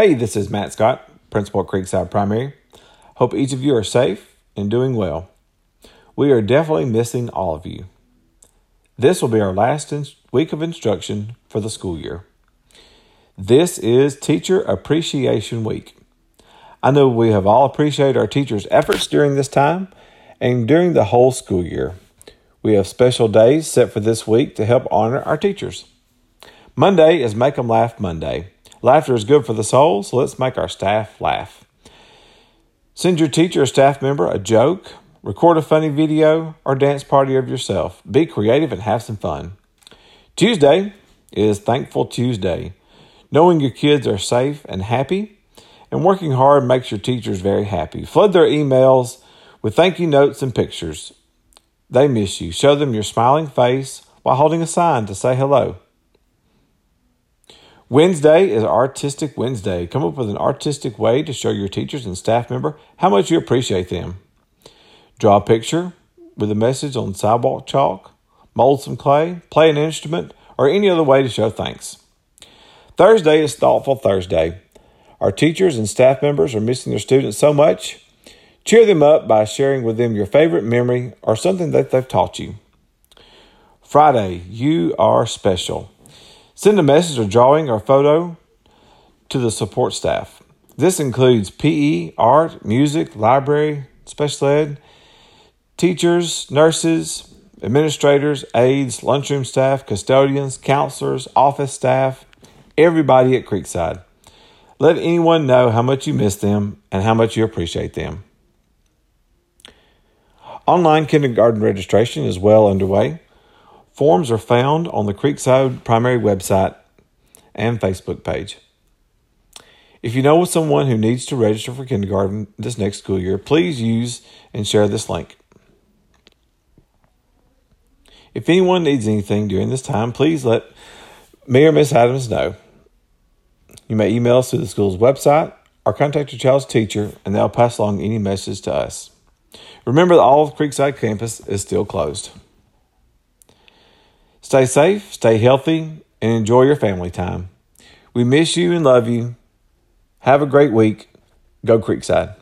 Hey, this is Matt Scott, Principal at Creekside Primary. Hope each of you are safe and doing well. We are definitely missing all of you. This will be our last in- week of instruction for the school year. This is Teacher Appreciation Week. I know we have all appreciated our teachers' efforts during this time and during the whole school year. We have special days set for this week to help honor our teachers. Monday is Make 'em Laugh Monday. Laughter is good for the soul, so let's make our staff laugh. Send your teacher or staff member a joke, record a funny video, or dance party of yourself. Be creative and have some fun. Tuesday is Thankful Tuesday. Knowing your kids are safe and happy and working hard makes your teachers very happy. Flood their emails with thank you notes and pictures. They miss you. Show them your smiling face while holding a sign to say hello. Wednesday is Artistic Wednesday. Come up with an artistic way to show your teachers and staff member how much you appreciate them. Draw a picture with a message on sidewalk chalk, mold some clay, play an instrument, or any other way to show thanks. Thursday is Thoughtful Thursday. Our teachers and staff members are missing their students so much. Cheer them up by sharing with them your favorite memory or something that they've taught you. Friday, you are special. Send a message or drawing or photo to the support staff. This includes PE, art, music, library, special ed, teachers, nurses, administrators, aides, lunchroom staff, custodians, counselors, office staff, everybody at Creekside. Let anyone know how much you miss them and how much you appreciate them. Online kindergarten registration is well underway. Forms are found on the Creekside Primary website and Facebook page. If you know of someone who needs to register for kindergarten this next school year, please use and share this link. If anyone needs anything during this time, please let me or Miss Adams know. You may email us through the school's website or contact your child's teacher, and they'll pass along any message to us. Remember that all of Creekside campus is still closed. Stay safe, stay healthy, and enjoy your family time. We miss you and love you. Have a great week. Go Creekside.